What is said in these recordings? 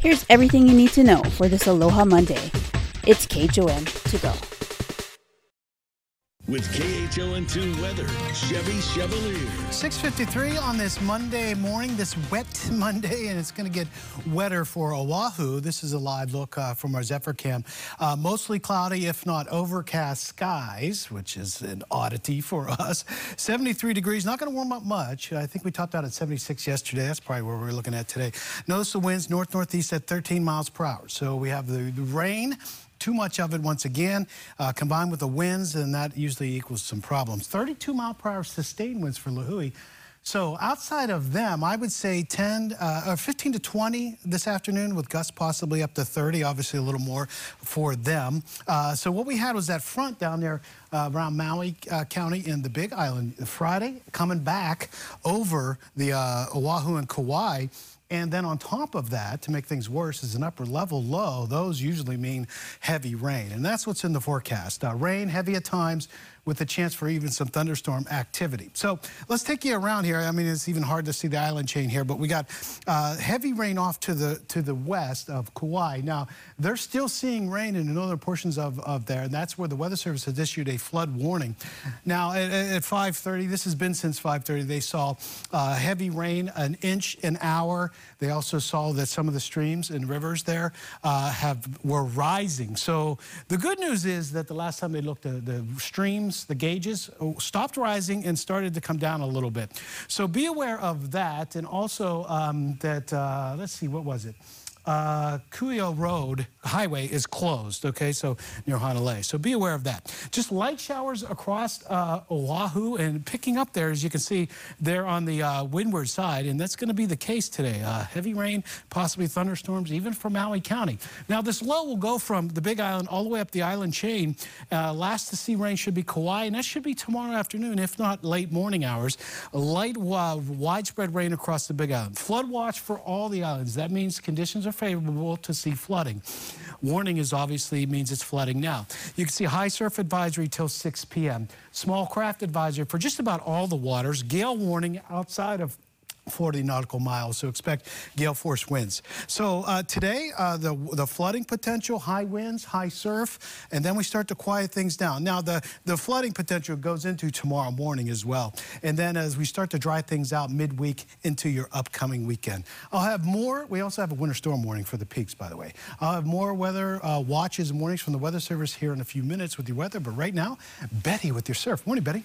Here's everything you need to know for this Aloha Monday. It's KHON to go. With KHON2 weather, Chevy Chevalier. 653 on this Monday morning, this wet Monday, and it's going to get wetter for Oahu. This is a live look uh, from our Zephyr cam. Uh, mostly cloudy, if not overcast skies, which is an oddity for us. 73 degrees, not going to warm up much. I think we topped out at 76 yesterday. That's probably where we're looking at today. Notice the winds north-northeast at 13 miles per hour. So we have the, the rain too much of it once again, uh, combined with the winds, and that usually equals some problems. 32 mile per hour sustained winds for Lihue. So outside of them, I would say 10 uh, or 15 to 20 this afternoon with gusts possibly up to 30, obviously a little more for them. Uh, so what we had was that front down there uh, around Maui uh, County in the Big Island Friday coming back over the uh, Oahu and Kauai. And then on top of that, to make things worse, is an upper level low. Those usually mean heavy rain. And that's what's in the forecast. Uh, rain, heavy at times, with a chance for even some thunderstorm activity. So let's take you around here. I mean, it's even hard to see the island chain here, but we got uh, heavy rain off to the to the west of Kauai. Now, they're still seeing rain in the northern portions of, of there, and that's where the Weather Service has issued a flood warning. Now, at, at 5.30, this has been since 5.30, they saw uh, heavy rain, an inch an hour. They also saw that some of the streams and rivers there uh, have were rising. So the good news is that the last time they looked, the, the streams the gauges uh, stopped rising and started to come down a little bit. So be aware of that and also um, that, uh, let's see, what was it? Uh, Kuhio Road Highway is closed, okay, so near Hanalei. So be aware of that. Just light showers across uh, Oahu and picking up there, as you can see, there on the uh, windward side, and that's going to be the case today. Uh, heavy rain, possibly thunderstorms, even for Maui County. Now, this low will go from the Big Island all the way up the island chain. Uh, last to see rain should be Kauai, and that should be tomorrow afternoon, if not late morning hours. Light, uh, widespread rain across the Big Island. Flood watch for all the islands. That means conditions are are favorable to see flooding. Warning is obviously means it's flooding now. You can see high surf advisory till 6 p.m. Small craft advisory for just about all the waters. Gale warning outside of 40 nautical miles, so expect gale force winds. So uh, today, uh, the, the flooding potential, high winds, high surf, and then we start to quiet things down. Now, the, the flooding potential goes into tomorrow morning as well. And then as we start to dry things out midweek into your upcoming weekend. I'll have more. We also have a winter storm warning for the peaks, by the way. I'll have more weather uh, watches and warnings from the Weather Service here in a few minutes with your weather. But right now, Betty with your surf. Morning, Betty.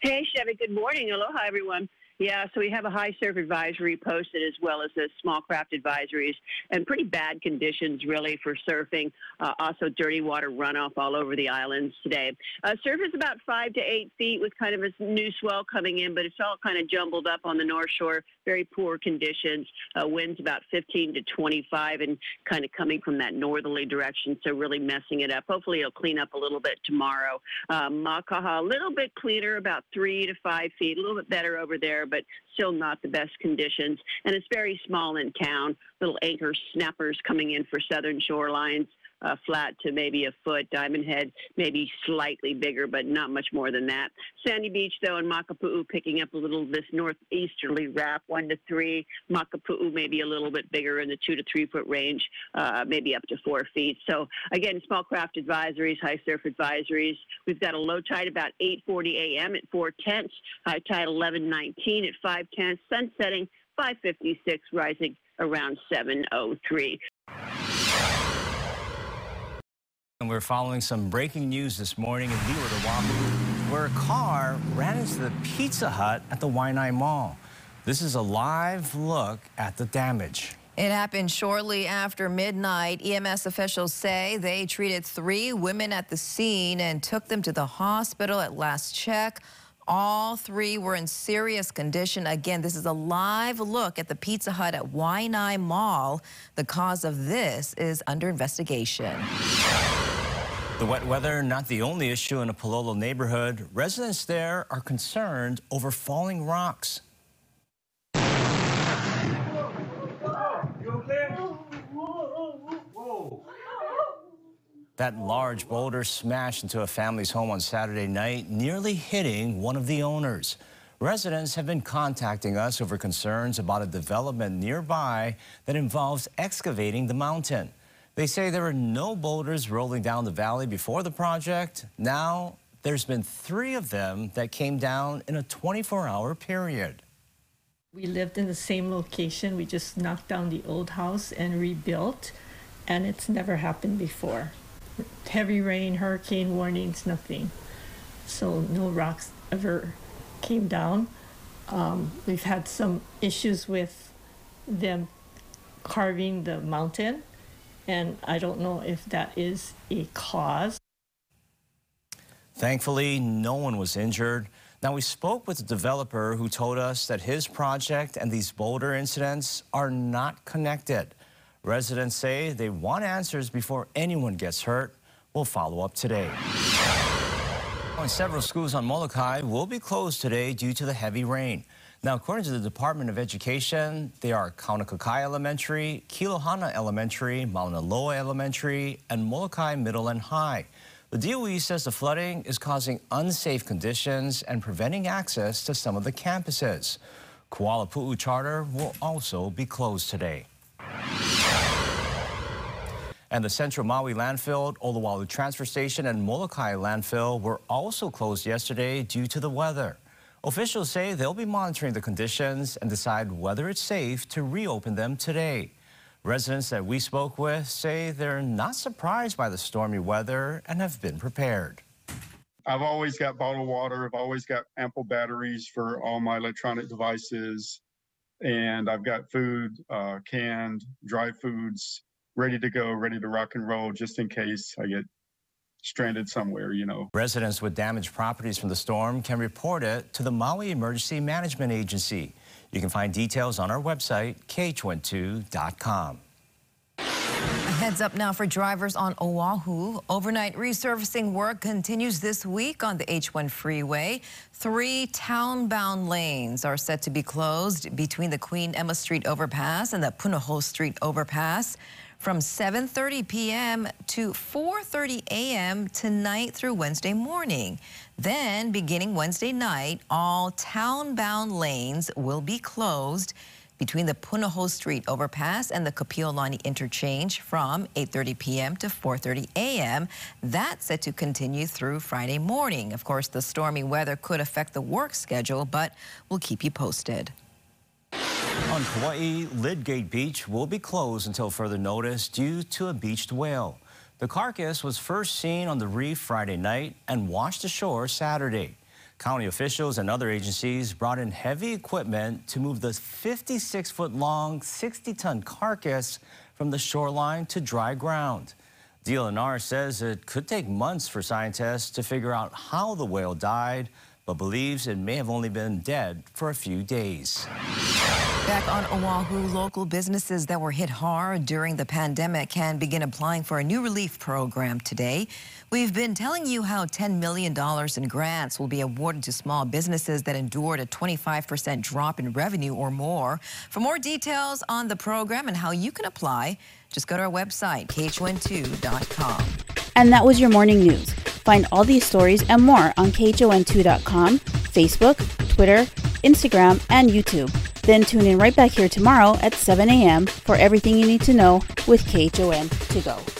Hey, Chevy. Good morning. Aloha, everyone. Yeah, so we have a high surf advisory posted as well as the small craft advisories and pretty bad conditions really for surfing. Uh, also dirty water runoff all over the islands today. Uh, surf is about five to eight feet with kind of a new swell coming in, but it's all kind of jumbled up on the North Shore. Very poor conditions. Uh, winds about 15 to 25 and kind of coming from that northerly direction, so really messing it up. Hopefully it'll clean up a little bit tomorrow. Uh, Makaha, a little bit cleaner, about three to five feet, a little bit better over there but still not the best conditions. And it's very small in town, little anchor snappers coming in for southern shorelines uh, flat to maybe a foot. Diamond Head maybe slightly bigger, but not much more than that. Sandy Beach, though, and Makapu'u picking up a little this northeasterly wrap, one to three. Makapu'u maybe a little bit bigger in the two to three foot range, uh, maybe up to four feet. So again, small craft advisories, high surf advisories. We've got a low tide about 8:40 a.m. at four tenths, high tide 11:19 at five tenths, sun setting 5:56, rising around 7:03. We're following some breaking news this morning in Leeward, Oahu, where a car ran into the Pizza Hut at the Waianae Mall. This is a live look at the damage. It happened shortly after midnight. EMS officials say they treated three women at the scene and took them to the hospital at last check. All three were in serious condition. Again, this is a live look at the Pizza Hut at Waianae Mall. The cause of this is under investigation. The wet weather, not the only issue in a Palolo neighborhood. Residents there are concerned over falling rocks. That large boulder smashed into a family's home on Saturday night, nearly hitting one of the owners. Residents have been contacting us over concerns about a development nearby that involves excavating the mountain. They say there were no boulders rolling down the valley before the project. Now, there's been three of them that came down in a 24-hour period. We lived in the same location. We just knocked down the old house and rebuilt, and it's never happened before. Heavy rain, hurricane warnings, nothing. So no rocks ever came down. Um, we've had some issues with them carving the mountain, and I don't know if that is a cause. Thankfully, no one was injured. Now, we spoke with the developer who told us that his project and these boulder incidents are not connected. Residents say they want answers before anyone gets hurt. We'll follow up today. Several schools on Molokai will be closed today due to the heavy rain. Now, according to the Department of Education, they are Kaunakakai Elementary, Kilohana Elementary, Mauna Loa Elementary, and Molokai Middle and High. The DOE says the flooding is causing unsafe conditions and preventing access to some of the campuses. Kualapu'u Charter will also be closed today. And the Central Maui landfill, Olowalu Transfer Station, and Molokai landfill were also closed yesterday due to the weather. Officials say they'll be monitoring the conditions and decide whether it's safe to reopen them today. Residents that we spoke with say they're not surprised by the stormy weather and have been prepared. I've always got bottled water. I've always got ample batteries for all my electronic devices. And I've got food, uh, canned, dry foods, ready to go, ready to rock and roll just in case I get stranded somewhere, you know. Residents with damaged properties from the storm can report it to the Maui Emergency Management Agency. You can find details on our website, KHON2.com. Heads up now for drivers on Oahu. Overnight resurfacing work continues this week on the H1 freeway. Three town-bound lanes are set to be closed between the Queen Emma Street overpass and the Punahou Street overpass from 7.30 p.m. to 4.30 a.m. tonight through Wednesday morning. Then, beginning Wednesday night, all town-bound lanes will be closed between the Punahou Street overpass and the Kapiolani interchange from 8.30 p.m. to 4.30 a.m. That's set to continue through Friday morning. Of course, the stormy weather could affect the work schedule, but we'll keep you posted. On Kauai, Lydgate Beach will be closed until further notice due to a beached whale. The carcass was first seen on the reef Friday night and washed ashore Saturday. County officials and other agencies brought in heavy equipment to move the 56-foot-long, 60-ton carcass from the shoreline to dry ground. DLNR says it could take months for scientists to figure out how the whale died, but believes it may have only been dead for a few days. Back on Oahu, local businesses that were hit hard during the pandemic can begin applying for a new relief program today. We've been telling you how $10 million in grants will be awarded to small businesses that endured a 25% drop in revenue or more. For more details on the program and how you can apply, just go to our website, KHON2.com. And that was your morning news. Find all these stories and more on KHON2.com, Facebook, Twitter, Instagram, and YouTube. Then tune in right back here tomorrow at 7 a.m. for everything you need to know with KHON to go.